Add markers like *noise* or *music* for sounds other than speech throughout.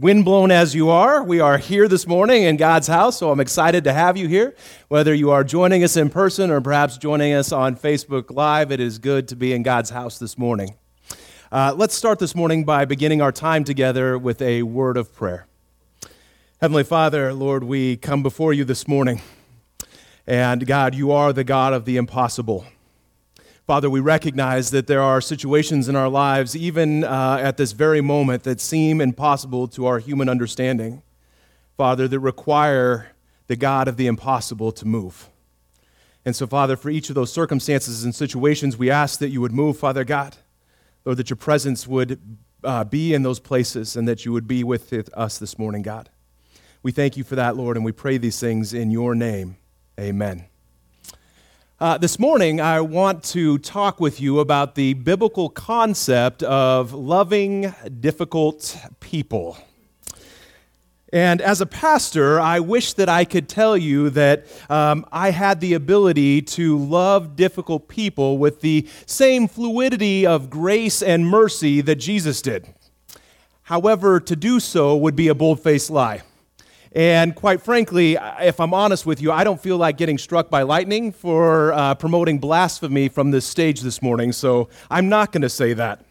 windblown as you are, we are here this morning in God's house, so I'm excited to have you here. Whether you are joining us in person or perhaps joining us on Facebook Live, it is good to be in God's house this morning. Uh, let's start this morning by beginning our time together with a word of prayer. Heavenly Father, Lord, we come before you this morning. And God, you are the God of the impossible. Father, we recognize that there are situations in our lives, even uh, at this very moment, that seem impossible to our human understanding. Father, that require the God of the impossible to move. And so, Father, for each of those circumstances and situations, we ask that you would move, Father God. Lord, that your presence would uh, be in those places and that you would be with us this morning, God. We thank you for that, Lord, and we pray these things in your name. Amen. Uh, this morning, I want to talk with you about the biblical concept of loving difficult people. And as a pastor, I wish that I could tell you that um, I had the ability to love difficult people with the same fluidity of grace and mercy that Jesus did. However, to do so would be a bold faced lie. And quite frankly, if I'm honest with you, I don't feel like getting struck by lightning for uh, promoting blasphemy from this stage this morning, so I'm not going to say that.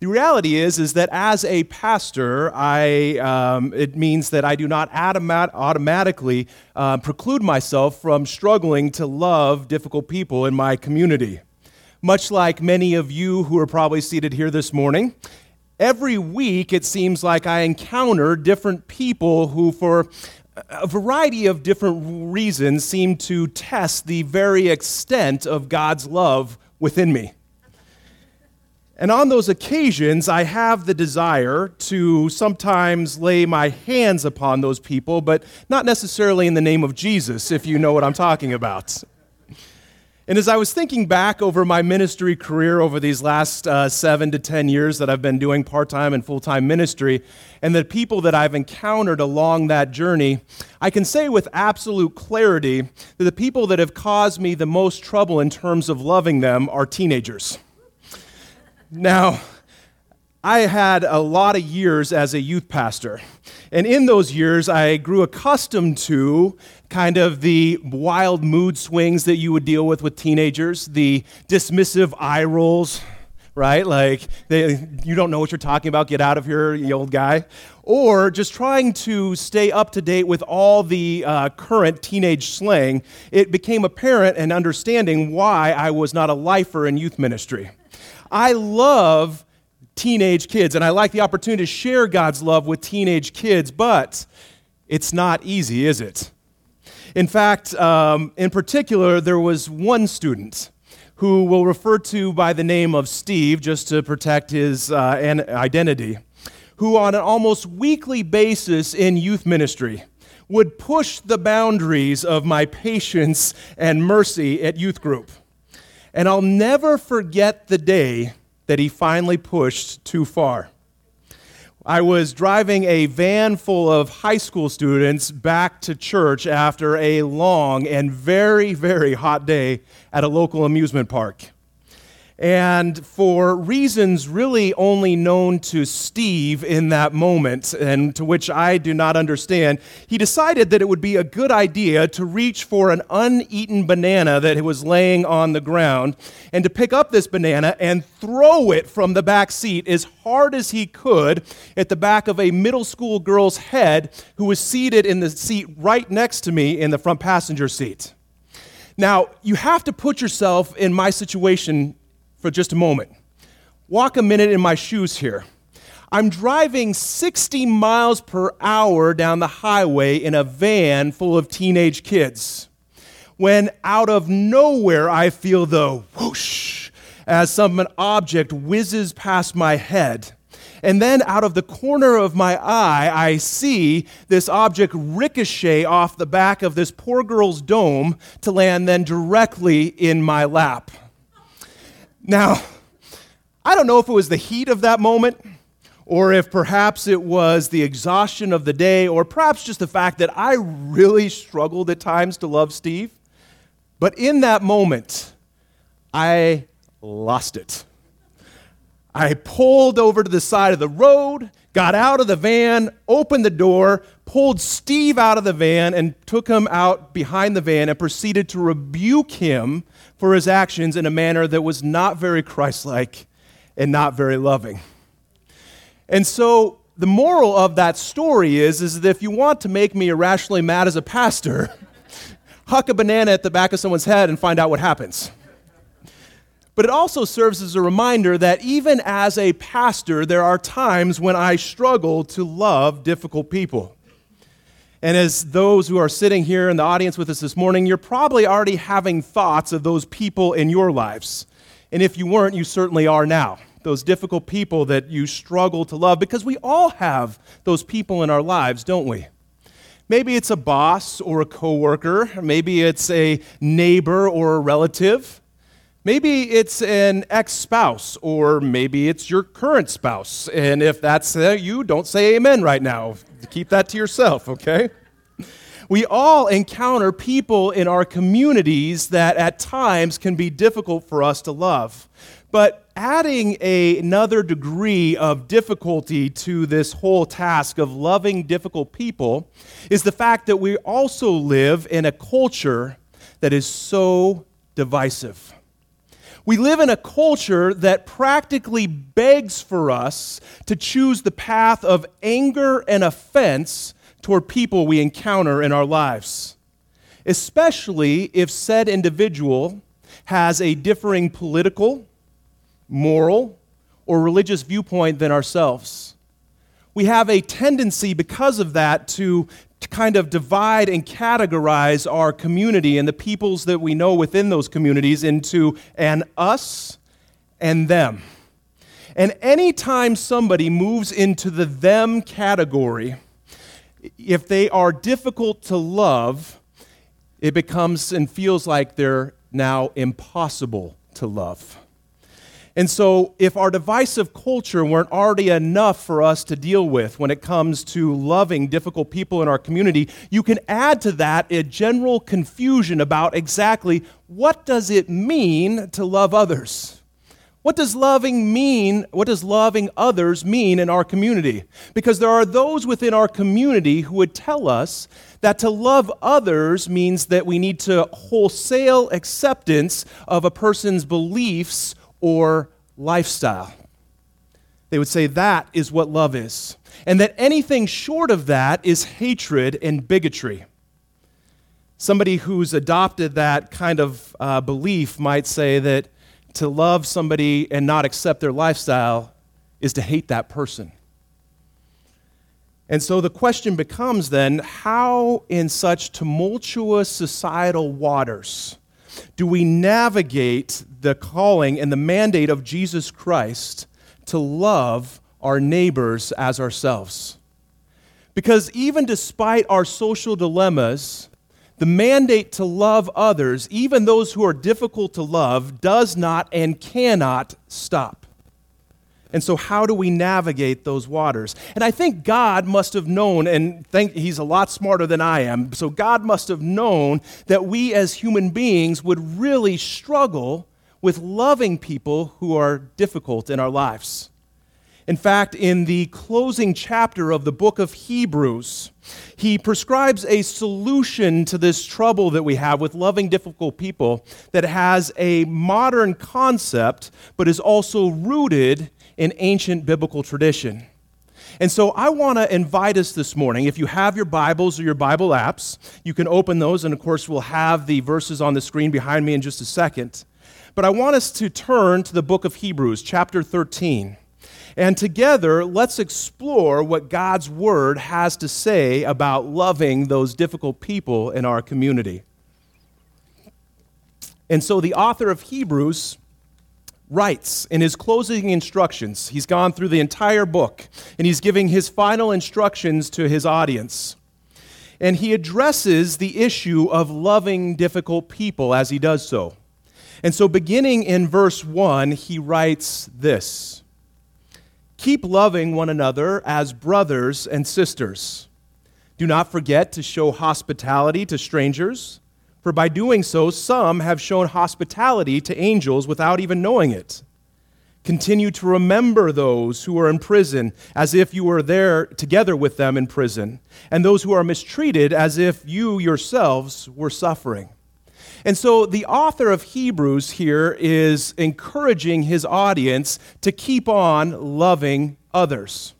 The reality is, is that as a pastor, I, um, it means that I do not automat- automatically uh, preclude myself from struggling to love difficult people in my community. Much like many of you who are probably seated here this morning, every week it seems like I encounter different people who, for a variety of different reasons, seem to test the very extent of God's love within me. And on those occasions, I have the desire to sometimes lay my hands upon those people, but not necessarily in the name of Jesus, if you know what I'm talking about. And as I was thinking back over my ministry career over these last uh, seven to 10 years that I've been doing part time and full time ministry, and the people that I've encountered along that journey, I can say with absolute clarity that the people that have caused me the most trouble in terms of loving them are teenagers. Now, I had a lot of years as a youth pastor. And in those years, I grew accustomed to kind of the wild mood swings that you would deal with with teenagers, the dismissive eye rolls, right? Like, they, you don't know what you're talking about, get out of here, you old guy. Or just trying to stay up to date with all the uh, current teenage slang, it became apparent and understanding why I was not a lifer in youth ministry. I love teenage kids. And I like the opportunity to share God's love with teenage kids, but it's not easy, is it? In fact, um, in particular, there was one student who we'll refer to by the name of Steve, just to protect his uh, identity, who on an almost weekly basis in youth ministry would push the boundaries of my patience and mercy at youth group. And I'll never forget the day that he finally pushed too far. I was driving a van full of high school students back to church after a long and very, very hot day at a local amusement park. And for reasons really only known to Steve in that moment, and to which I do not understand, he decided that it would be a good idea to reach for an uneaten banana that was laying on the ground and to pick up this banana and throw it from the back seat as hard as he could at the back of a middle school girl's head who was seated in the seat right next to me in the front passenger seat. Now, you have to put yourself in my situation for just a moment. Walk a minute in my shoes here. I'm driving 60 miles per hour down the highway in a van full of teenage kids. When out of nowhere I feel the whoosh as some object whizzes past my head. And then out of the corner of my eye, I see this object ricochet off the back of this poor girl's dome to land then directly in my lap. Now, I don't know if it was the heat of that moment or if perhaps it was the exhaustion of the day, or perhaps just the fact that I really struggled at times to love Steve. But in that moment, I lost it. I pulled over to the side of the road, got out of the van, opened the door, pulled Steve out of the van, and took him out behind the van and proceeded to rebuke him for his actions in a manner that was not very Christ like and not very loving. And so the moral of that story is, is that if you want to make me irrationally mad as a pastor, *laughs* huck a banana at the back of someone's head and find out what happens. But it also serves as a reminder that even as a pastor, there are times when I struggle to love difficult people. And as those who are sitting here in the audience with us this morning, you're probably already having thoughts of those people in your lives. And if you weren't, you certainly are now those difficult people that you struggle to love, because we all have those people in our lives, don't we? Maybe it's a boss or a coworker, maybe it's a neighbor or a relative. Maybe it's an ex spouse, or maybe it's your current spouse. And if that's you, don't say amen right now. Keep that to yourself, okay? We all encounter people in our communities that at times can be difficult for us to love. But adding a, another degree of difficulty to this whole task of loving difficult people is the fact that we also live in a culture that is so divisive. We live in a culture that practically begs for us to choose the path of anger and offense toward people we encounter in our lives, especially if said individual has a differing political, moral, or religious viewpoint than ourselves. We have a tendency, because of that, to, kind of divide and categorize our community and the peoples that we know within those communities into an us and them. And anytime somebody moves into the them category, if they are difficult to love, it becomes and feels like they're now impossible to love. And so, if our divisive culture weren't already enough for us to deal with when it comes to loving difficult people in our community, you can add to that a general confusion about exactly what does it mean to love others? What does loving mean? What does loving others mean in our community? Because there are those within our community who would tell us that to love others means that we need to wholesale acceptance of a person's beliefs or lifestyle. They would say that is what love is, and that anything short of that is hatred and bigotry. Somebody who's adopted that kind of uh, belief might say that to love somebody and not accept their lifestyle is to hate that person. And so the question becomes then how, in such tumultuous societal waters, do we navigate the calling and the mandate of Jesus Christ to love our neighbors as ourselves? Because even despite our social dilemmas, the mandate to love others, even those who are difficult to love, does not and cannot stop. And so, how do we navigate those waters? And I think God must have known, and think He's a lot smarter than I am. So, God must have known that we as human beings would really struggle with loving people who are difficult in our lives. In fact, in the closing chapter of the book of Hebrews, he prescribes a solution to this trouble that we have with loving difficult people that has a modern concept, but is also rooted in ancient biblical tradition. And so I want to invite us this morning. If you have your Bibles or your Bible apps, you can open those, and of course, we'll have the verses on the screen behind me in just a second. But I want us to turn to the book of Hebrews, chapter 13. And together, let's explore what God's Word has to say about loving those difficult people in our community. And so, the author of Hebrews writes in his closing instructions, he's gone through the entire book, and he's giving his final instructions to his audience. And he addresses the issue of loving difficult people as he does so. And so, beginning in verse 1, he writes this Keep loving one another as brothers and sisters. Do not forget to show hospitality to strangers, for by doing so, some have shown hospitality to angels without even knowing it. Continue to remember those who are in prison as if you were there together with them in prison, and those who are mistreated as if you yourselves were suffering. And so the author of Hebrews here is encouraging his audience to keep on loving others.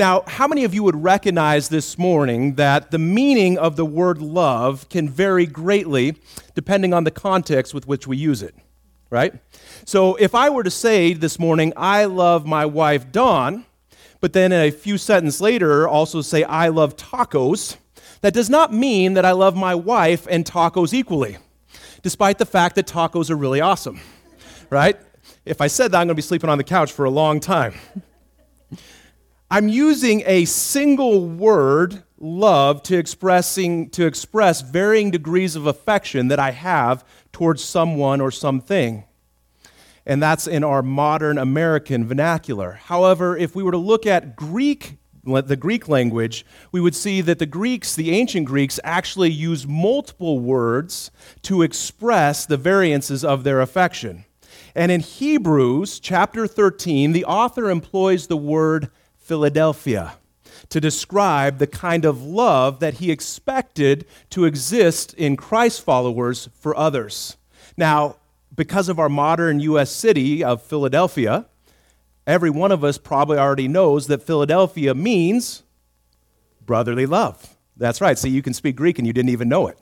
Now, how many of you would recognize this morning that the meaning of the word love can vary greatly depending on the context with which we use it, right? So if I were to say this morning, I love my wife Dawn, but then a few sentences later also say, I love tacos, that does not mean that I love my wife and tacos equally despite the fact that tacos are really awesome, right? If I said that, I'm going to be sleeping on the couch for a long time. I'm using a single word, love, to, expressing, to express varying degrees of affection that I have towards someone or something. And that's in our modern American vernacular. However, if we were to look at Greek the Greek language, we would see that the Greeks, the ancient Greeks, actually used multiple words to express the variances of their affection. And in Hebrews chapter 13, the author employs the word Philadelphia to describe the kind of love that he expected to exist in Christ followers for others. Now, because of our modern U.S. city of Philadelphia, every one of us probably already knows that Philadelphia means brotherly love. That's right. See, you can speak Greek and you didn't even know it.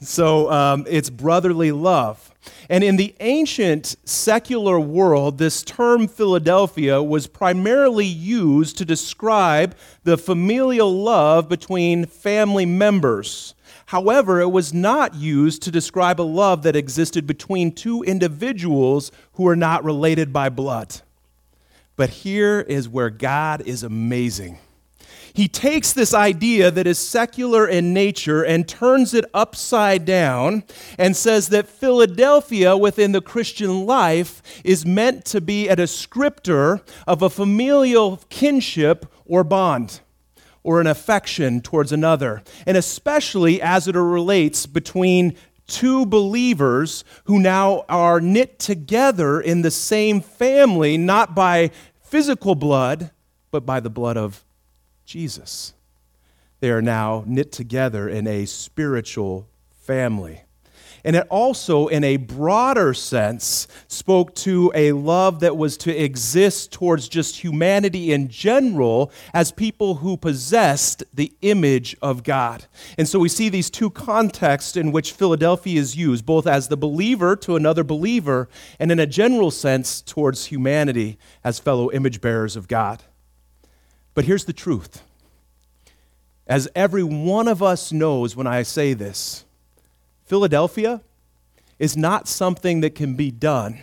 So um, it's brotherly love. And in the ancient secular world, this term Philadelphia was primarily used to describe the familial love between family members. However, it was not used to describe a love that existed between two individuals who are not related by blood. But here is where God is amazing. He takes this idea that is secular in nature and turns it upside down and says that Philadelphia within the Christian life is meant to be a descriptor of a familial kinship or bond or an affection towards another, and especially as it relates between two believers who now are knit together in the same family, not by physical blood, but by the blood of Jesus. They are now knit together in a spiritual family. And it also, in a broader sense, spoke to a love that was to exist towards just humanity in general as people who possessed the image of God. And so we see these two contexts in which Philadelphia is used, both as the believer to another believer, and in a general sense towards humanity as fellow image bearers of God. But here's the truth. As every one of us knows when I say this, Philadelphia is not something that can be done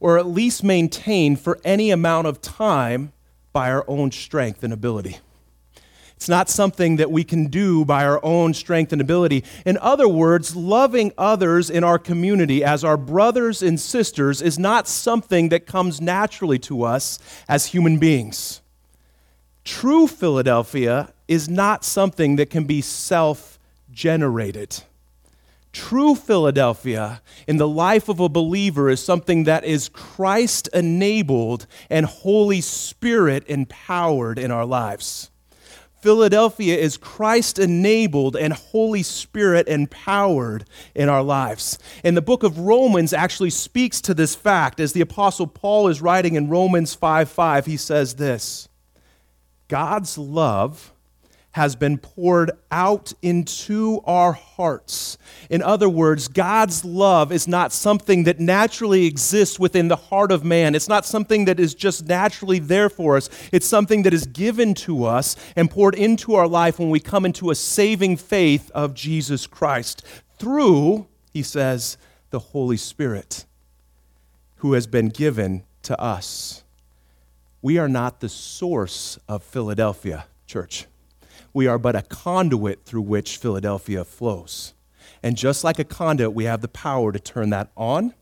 or at least maintained for any amount of time by our own strength and ability. It's not something that we can do by our own strength and ability. In other words, loving others in our community as our brothers and sisters is not something that comes naturally to us as human beings. True Philadelphia is not something that can be self generated. True Philadelphia in the life of a believer is something that is Christ enabled and Holy Spirit empowered in our lives. Philadelphia is Christ enabled and Holy Spirit empowered in our lives. And the book of Romans actually speaks to this fact. As the Apostle Paul is writing in Romans 5 5, he says this God's love has been poured out into our hearts. In other words, God's love is not something that naturally exists within the heart of man. It's not something that is just naturally there for us. It's something that is given to us and poured into our life when we come into a saving faith of Jesus Christ through, he says, the Holy Spirit who has been given to us. We are not the source of Philadelphia, church. We are but a conduit through which Philadelphia flows. And just like a conduit, we have the power to turn that on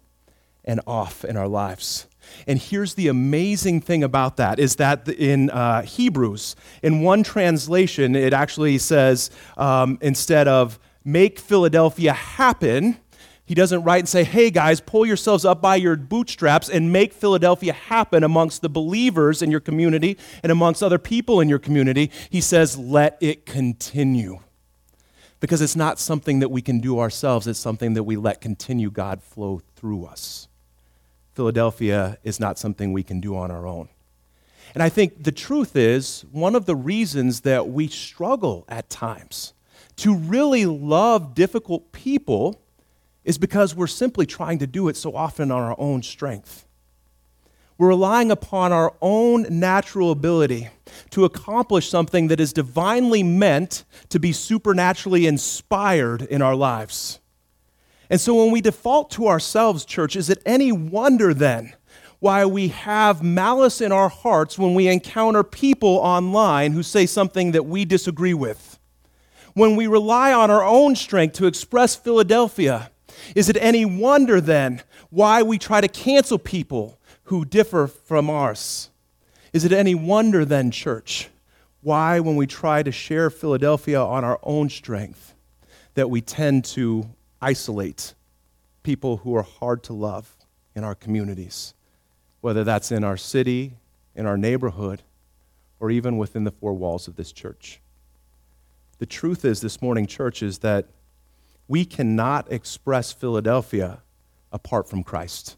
and off in our lives. And here's the amazing thing about that is that in uh, Hebrews, in one translation, it actually says um, instead of make Philadelphia happen, he doesn't write and say, hey guys, pull yourselves up by your bootstraps and make Philadelphia happen amongst the believers in your community and amongst other people in your community. He says, let it continue. Because it's not something that we can do ourselves, it's something that we let continue God flow through us. Philadelphia is not something we can do on our own. And I think the truth is, one of the reasons that we struggle at times to really love difficult people is because we're simply trying to do it so often on our own strength. We're relying upon our own natural ability to accomplish something that is divinely meant to be supernaturally inspired in our lives. And so when we default to ourselves, church, is it any wonder then why we have malice in our hearts when we encounter people online who say something that we disagree with? When we rely on our own strength to express Philadelphia, is it any wonder then why we try to cancel people who differ from ours? Is it any wonder then, church, why when we try to share Philadelphia on our own strength, that we tend to isolate people who are hard to love in our communities, whether that's in our city, in our neighborhood, or even within the four walls of this church. The truth is, this morning, church, is that we cannot express Philadelphia apart from Christ.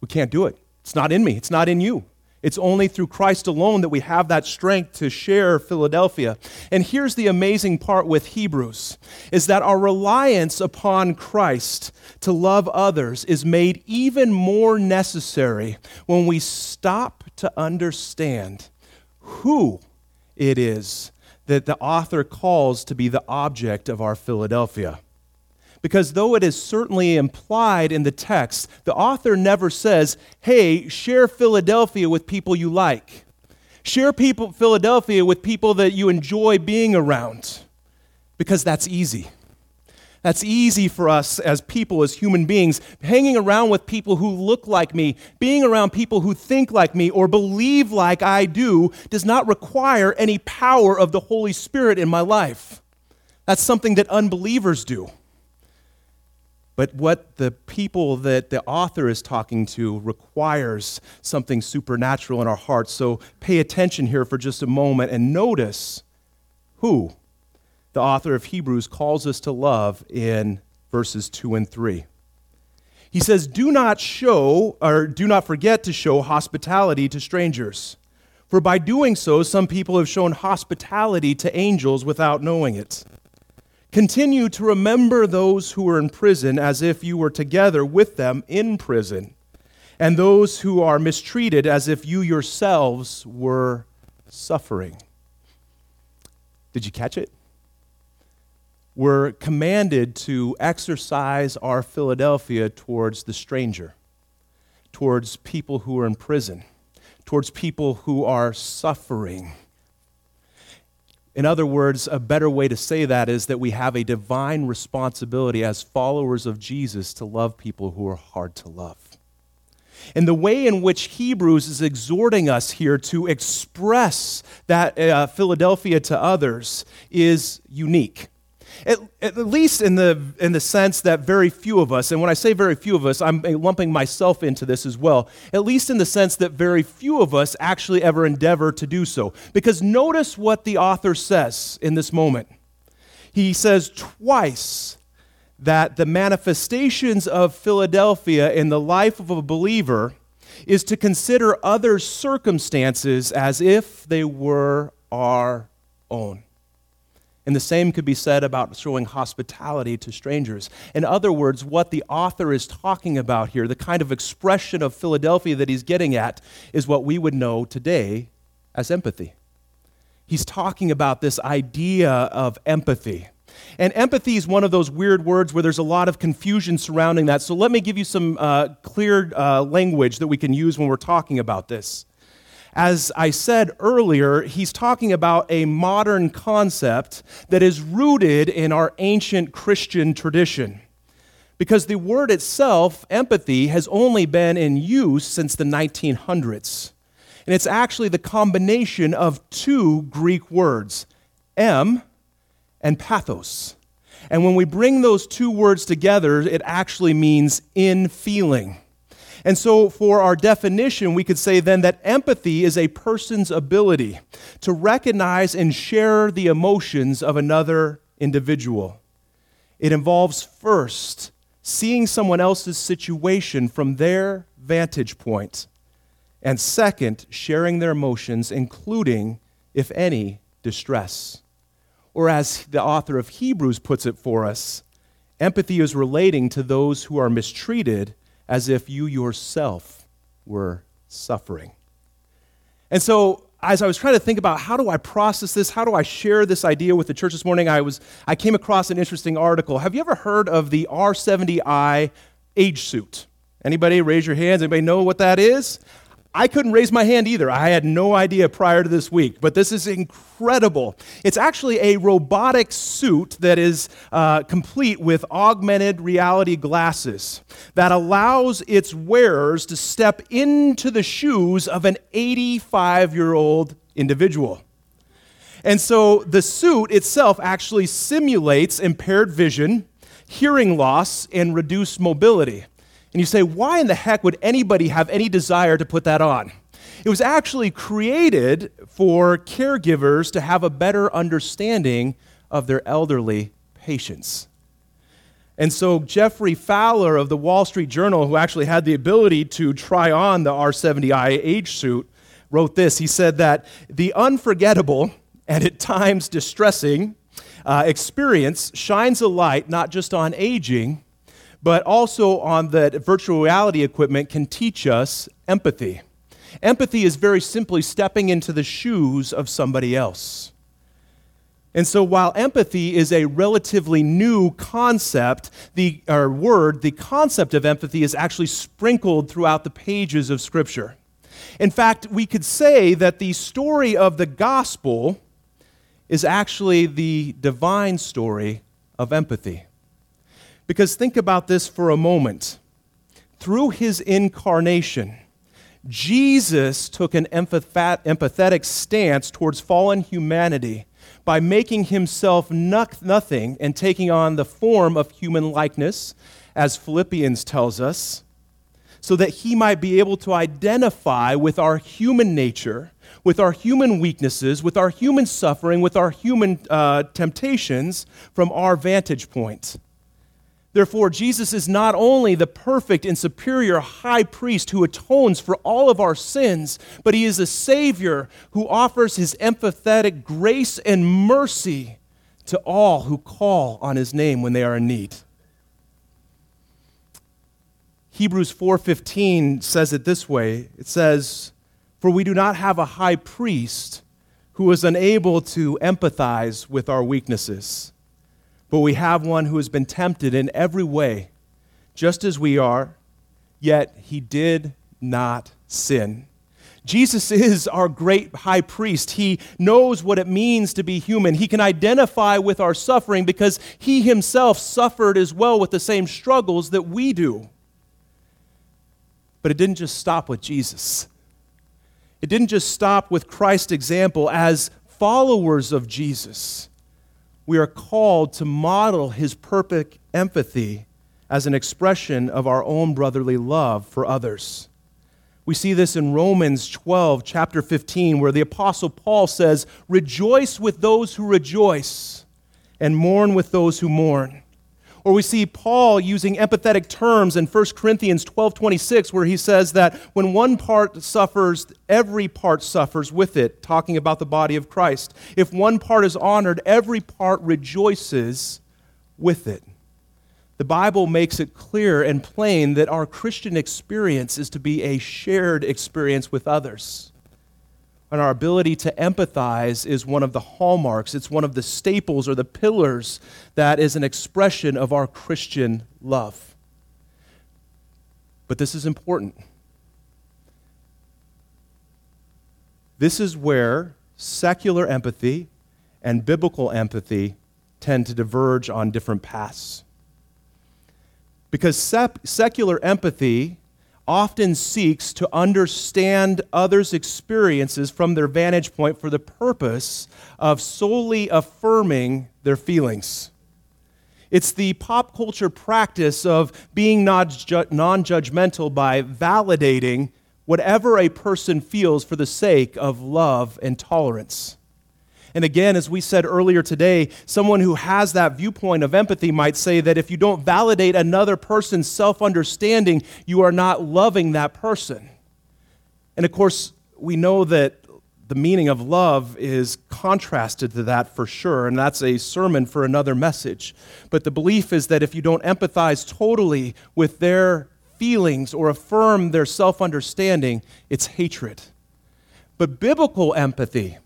We can't do it. It's not in me, it's not in you. It's only through Christ alone that we have that strength to share Philadelphia. And here's the amazing part with Hebrews is that our reliance upon Christ to love others is made even more necessary when we stop to understand who it is that the author calls to be the object of our Philadelphia. Because though it is certainly implied in the text, the author never says, hey, share Philadelphia with people you like. Share people, Philadelphia with people that you enjoy being around. Because that's easy. That's easy for us as people, as human beings. Hanging around with people who look like me, being around people who think like me or believe like I do, does not require any power of the Holy Spirit in my life. That's something that unbelievers do. But what the people that the author is talking to requires something supernatural in our hearts. So pay attention here for just a moment and notice who the author of Hebrews calls us to love in verses 2 and 3. He says, Do not show, or do not forget to show hospitality to strangers. For by doing so, some people have shown hospitality to angels without knowing it. Continue to remember those who are in prison as if you were together with them in prison, and those who are mistreated as if you yourselves were suffering. Did you catch it? We're commanded to exercise our Philadelphia towards the stranger, towards people who are in prison, towards people who are suffering in other words, a better way to say that is that we have a divine responsibility as followers of Jesus to love people who are hard to love. And the way in which Hebrews is exhorting us here to express that uh, Philadelphia to others is unique. At, at, least in the, in the sense that very few of us, and when I say very few of us, I'm lumping myself into this as well, at least in the sense that very few of us actually ever endeavor to do so. Because notice what the author says in this moment. He says twice that the manifestations of Philadelphia in the life of a believer is to consider other circumstances as if they were our own. And the same could be said about showing hospitality to strangers. In other words, what the author is talking about here, the kind of expression of Philadelphia that he's getting at, is what we would know today as empathy. He's talking about this idea of empathy. And empathy is one of those weird words where there's a lot of confusion surrounding that. So let me give you some uh, clear uh, language that we can use when we're talking about this. As I said earlier, he's talking about a modern concept that is rooted in our ancient Christian tradition. Because the word itself, empathy, has only been in use since the 1900s. And it's actually the combination of two Greek words, em and pathos. And when we bring those two words together, it actually means in feeling. And so, for our definition, we could say then that empathy is a person's ability to recognize and share the emotions of another individual. It involves first seeing someone else's situation from their vantage point, and second, sharing their emotions, including, if any, distress. Or, as the author of Hebrews puts it for us, empathy is relating to those who are mistreated as if you yourself were suffering. And so, as I was trying to think about how do I process this, how do I share this idea with the church this morning, I, was, I came across an interesting article. Have you ever heard of the R70i age suit? Anybody raise your hands? Anybody know what that is? I couldn't raise my hand either. I had no idea prior to this week, but this is incredible. It's actually a robotic suit that is uh, complete with augmented reality glasses that allows its wearers to step into the shoes of an 85 year old individual. And so the suit itself actually simulates impaired vision, hearing loss, and reduced mobility. And you say, why in the heck would anybody have any desire to put that on? It was actually created for caregivers to have a better understanding of their elderly patients. And so, Geoffrey Fowler of the Wall Street Journal, who actually had the ability to try on the R70i age suit, wrote this. He said that the unforgettable and at times distressing uh, experience shines a light not just on aging, but also on that virtual reality equipment can teach us empathy. Empathy is very simply stepping into the shoes of somebody else. And so, while empathy is a relatively new concept, the or word, the concept of empathy is actually sprinkled throughout the pages of Scripture. In fact, we could say that the story of the gospel is actually the divine story of empathy. Because think about this for a moment. Through his incarnation, Jesus took an empathetic stance towards fallen humanity by making himself nothing and taking on the form of human likeness, as Philippians tells us, so that he might be able to identify with our human nature, with our human weaknesses, with our human suffering, with our human uh, temptations from our vantage point. Therefore, Jesus is not only the perfect and superior high priest who atones for all of our sins, but he is a Savior who offers his empathetic grace and mercy to all who call on his name when they are in need. Hebrews 4:15 says it this way. It says, "For we do not have a high priest who is unable to empathize with our weaknesses." But we have one who has been tempted in every way, just as we are, yet he did not sin. Jesus is our great high priest. He knows what it means to be human. He can identify with our suffering because he himself suffered as well with the same struggles that we do. But it didn't just stop with Jesus. It didn't just stop with Christ's example as followers of Jesus we are called to model his perfect empathy as an expression of our own brotherly love for others. We see this in Romans 12, chapter 15, where the Apostle Paul says, Rejoice with those who rejoice, and mourn with those who mourn. Or we see Paul using empathetic terms in 1 Corinthians 12 26, where he says that when one part suffers, every part suffers with it, talking about the body of Christ. If one part is honored, every part rejoices with it. The Bible makes it clear and plain that our Christian experience is to be a shared experience with others. And our ability to empathize is one of the hallmarks, it's one of the staples or the pillars that is an expression of our Christian love. But this is important. This is where secular empathy and biblical empathy tend to diverge on different paths. Because sep- secular empathy often seeks to understand others' experiences from their vantage point for the purpose of solely affirming their feelings. It's the pop culture practice of being non judgmental by validating whatever a person feels for the sake of love and tolerance. And again, as we said earlier today, someone who has that viewpoint of empathy might say that if you don't validate another person's self understanding, you are not loving that person. And of course, we know that the meaning of love is contrasted to that for sure, and that's a sermon for another message. But the belief is that if you don't empathize totally with their feelings or affirm their self understanding, it's hatred. But biblical empathy,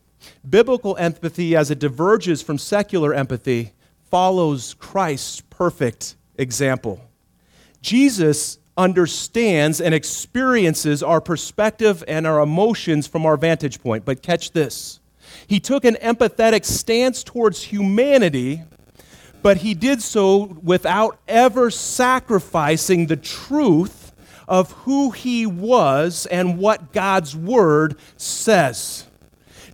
Biblical empathy, as it diverges from secular empathy, follows Christ's perfect example. Jesus understands and experiences our perspective and our emotions from our vantage point. But catch this He took an empathetic stance towards humanity, but he did so without ever sacrificing the truth of who he was and what God's word says.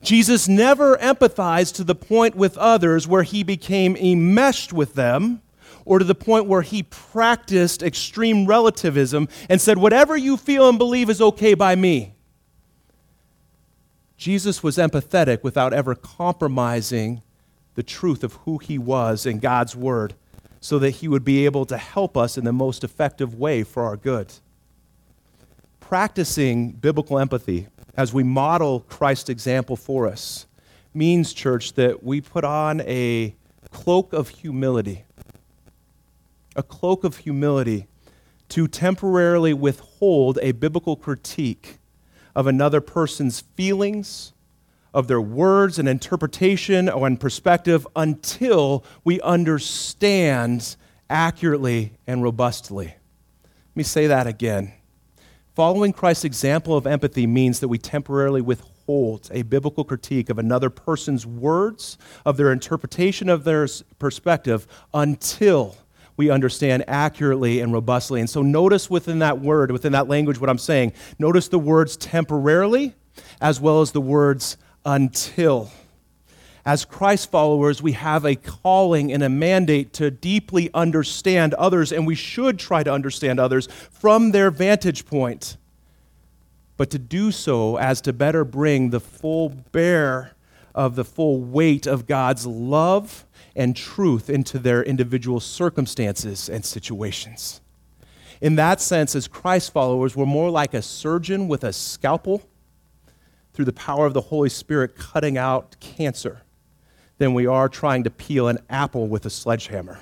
Jesus never empathized to the point with others where he became enmeshed with them or to the point where he practiced extreme relativism and said, Whatever you feel and believe is okay by me. Jesus was empathetic without ever compromising the truth of who he was in God's Word so that he would be able to help us in the most effective way for our good. Practicing biblical empathy as we model Christ's example for us means, church, that we put on a cloak of humility. A cloak of humility to temporarily withhold a biblical critique of another person's feelings, of their words and interpretation and perspective until we understand accurately and robustly. Let me say that again. Following Christ's example of empathy means that we temporarily withhold a biblical critique of another person's words, of their interpretation of their perspective, until we understand accurately and robustly. And so, notice within that word, within that language, what I'm saying. Notice the words temporarily as well as the words until as Christ followers, we have a calling and a mandate to deeply understand others, and we should try to understand others from their vantage point. But to do so as to better bring the full bear of the full weight of God's love and truth into their individual circumstances and situations. In that sense, as Christ followers, we're more like a surgeon with a scalpel through the power of the Holy Spirit cutting out cancer than we are trying to peel an apple with a sledgehammer.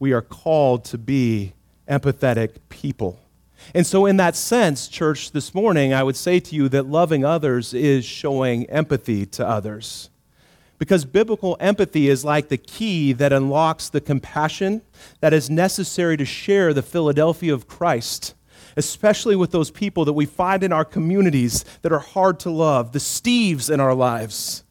We are called to be empathetic people. And so, in that sense, church, this morning, I would say to you that loving others is showing empathy to others. Because biblical empathy is like the key that unlocks the compassion that is necessary to share the Philadelphia of Christ, especially with those people that we find in our communities that are hard to love, the Steves in our lives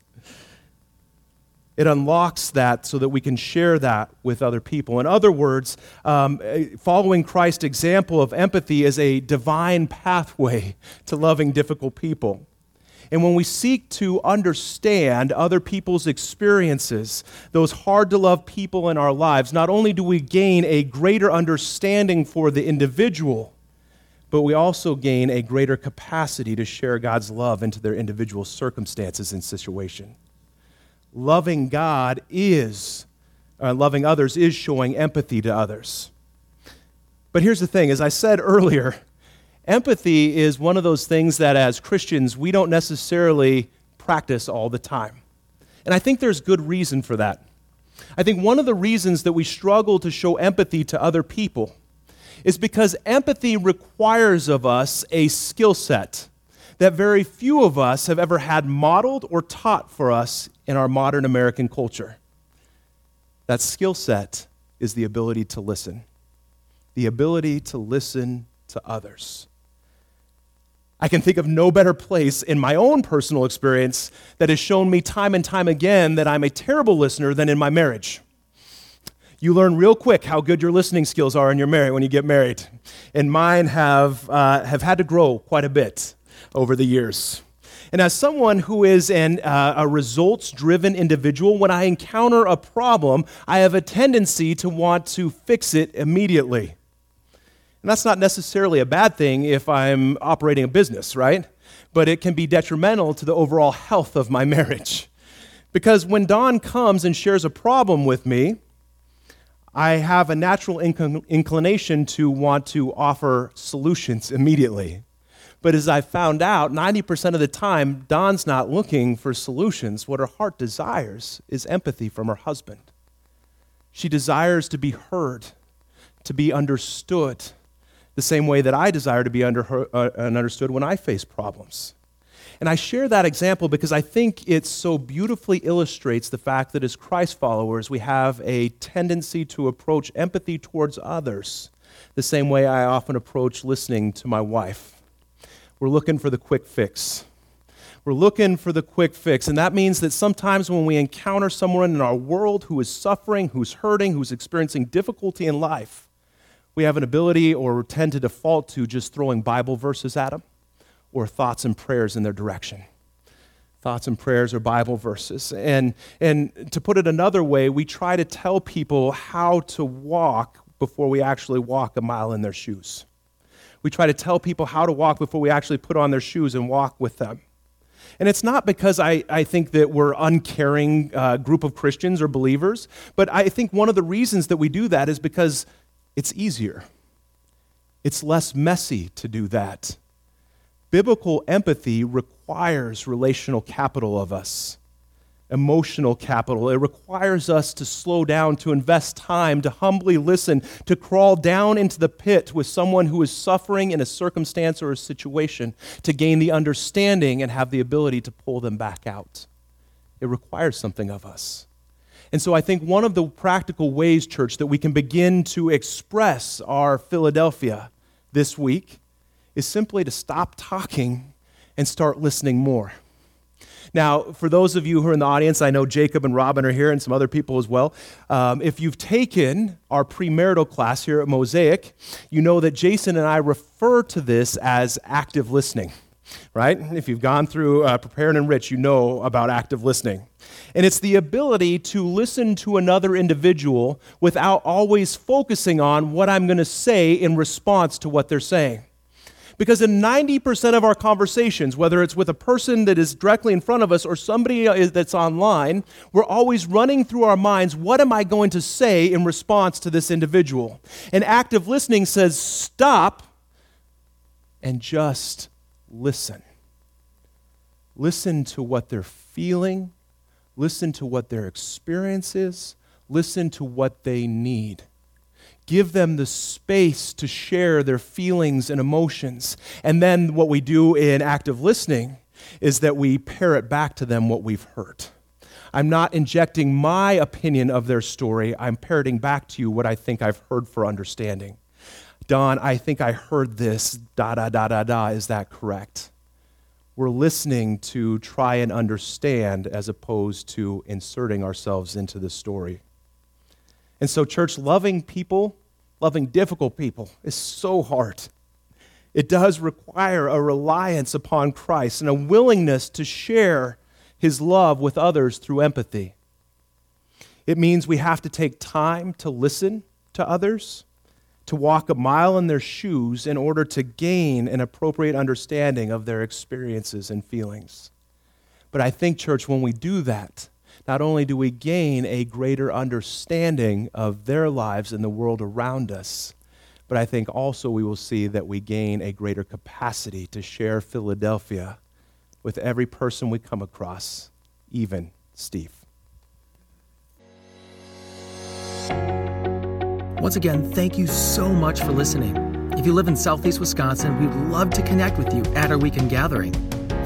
it unlocks that so that we can share that with other people. In other words, um, following Christ's example of empathy is a divine pathway to loving difficult people. And when we seek to understand other people's experiences, those hard to love people in our lives, not only do we gain a greater understanding for the individual, but we also gain a greater capacity to share God's love into their individual circumstances and situation loving God is, uh, loving others is showing empathy to others. But here's the thing as I said earlier, empathy is one of those things that as Christians we don't necessarily practice all the time. And I think there's good reason for that. I think one of the reasons that we struggle to show empathy to other people is because empathy requires of us a skill set that very few of us have ever had modeled or taught for us in our modern American culture. That skill set is the ability to listen, the ability to listen to others. I can think of no better place in my own personal experience that has shown me time and time again that I'm a terrible listener than in my marriage. You learn real quick how good your listening skills are in your marriage when you get married, and mine have uh, have had to grow quite a bit over the years. And as someone who is an, uh, a results driven individual, when I encounter a problem, I have a tendency to want to fix it immediately. And that's not necessarily a bad thing if I'm operating a business, right? But it can be detrimental to the overall health of my *laughs* marriage. Because when Dawn comes and shares a problem with me, I have a natural inclination to want to offer solutions immediately. But as I found out, 90% of the time, Dawn's not looking for solutions. What her heart desires is empathy from her husband. She desires to be heard, to be understood, the same way that I desire to be under uh, understood when I face problems. And I share that example because I think it so beautifully illustrates the fact that as Christ followers, we have a tendency to approach empathy towards others the same way I often approach listening to my wife. We're looking for the quick fix. We're looking for the quick fix. And that means that sometimes when we encounter someone in our world who is suffering, who's hurting, who's experiencing difficulty in life, we have an ability or tend to default to just throwing Bible verses at them or thoughts and prayers in their direction. Thoughts and prayers or Bible verses. And, and to put it another way, we try to tell people how to walk before we actually walk a mile in their shoes. We try to tell people how to walk before we actually put on their shoes and walk with them. And it's not because I, I think that we're uncaring uh, group of Christians or believers, but I think one of the reasons that we do that is because it's easier. It's less messy to do that. Biblical empathy requires relational capital of us, emotional capital. It requires us to slow down, to invest time, to humbly listen, to crawl down into the pit with someone who is suffering in a circumstance or a situation, to gain the understanding and have the ability to pull them back out. It requires something of us. And so I think one of the practical ways, church, that we can begin to express our Philadelphia this week is simply to stop talking and start listening more. Now, for those of you who are in the audience, I know Jacob and Robin are here and some other people as well. Um, if you've taken our premarital class here at Mosaic, you know that Jason and I refer to this as active listening, right? If you've gone through uh, Prepare and Enrich, you know about active listening. And it's the ability to listen to another individual without always focusing on what I'm going to say in response to what they're saying. Because in 90% of our conversations, whether it's with a person that is directly in front of us or somebody uh, that's online, we're always running through our minds what am I going to say in response to this individual? And active listening says stop and just listen. Listen to what they're feeling, Listen to what their experience is. Listen to what they need. Give them the space to share their feelings and emotions. And then what we do in active listening is that we parrot back to them what we've heard. I'm not injecting my opinion of their story. I'm parroting back to you what I think I've heard for understanding. Dawn, I think I heard this, da da da da da. Is that correct? we're listening to try and understand as opposed to inserting ourselves into the story. And so, church, loving people, loving difficult people, is so hard. It does require a reliance upon Christ and a willingness to share his love with others through empathy. It means we have to take time to listen to others to walk a mile in their shoes in order to gain an appropriate understanding of their experiences and feelings. But I think, church, when we do that, not only do we gain a greater understanding of their lives and the world around us, but I think also we will see that we gain a greater capacity to share Philadelphia with every person we come across, even Steve. Once again, thank you so much for listening. If you live in Southeast Wisconsin, we'd love to connect with you at our weekend gathering.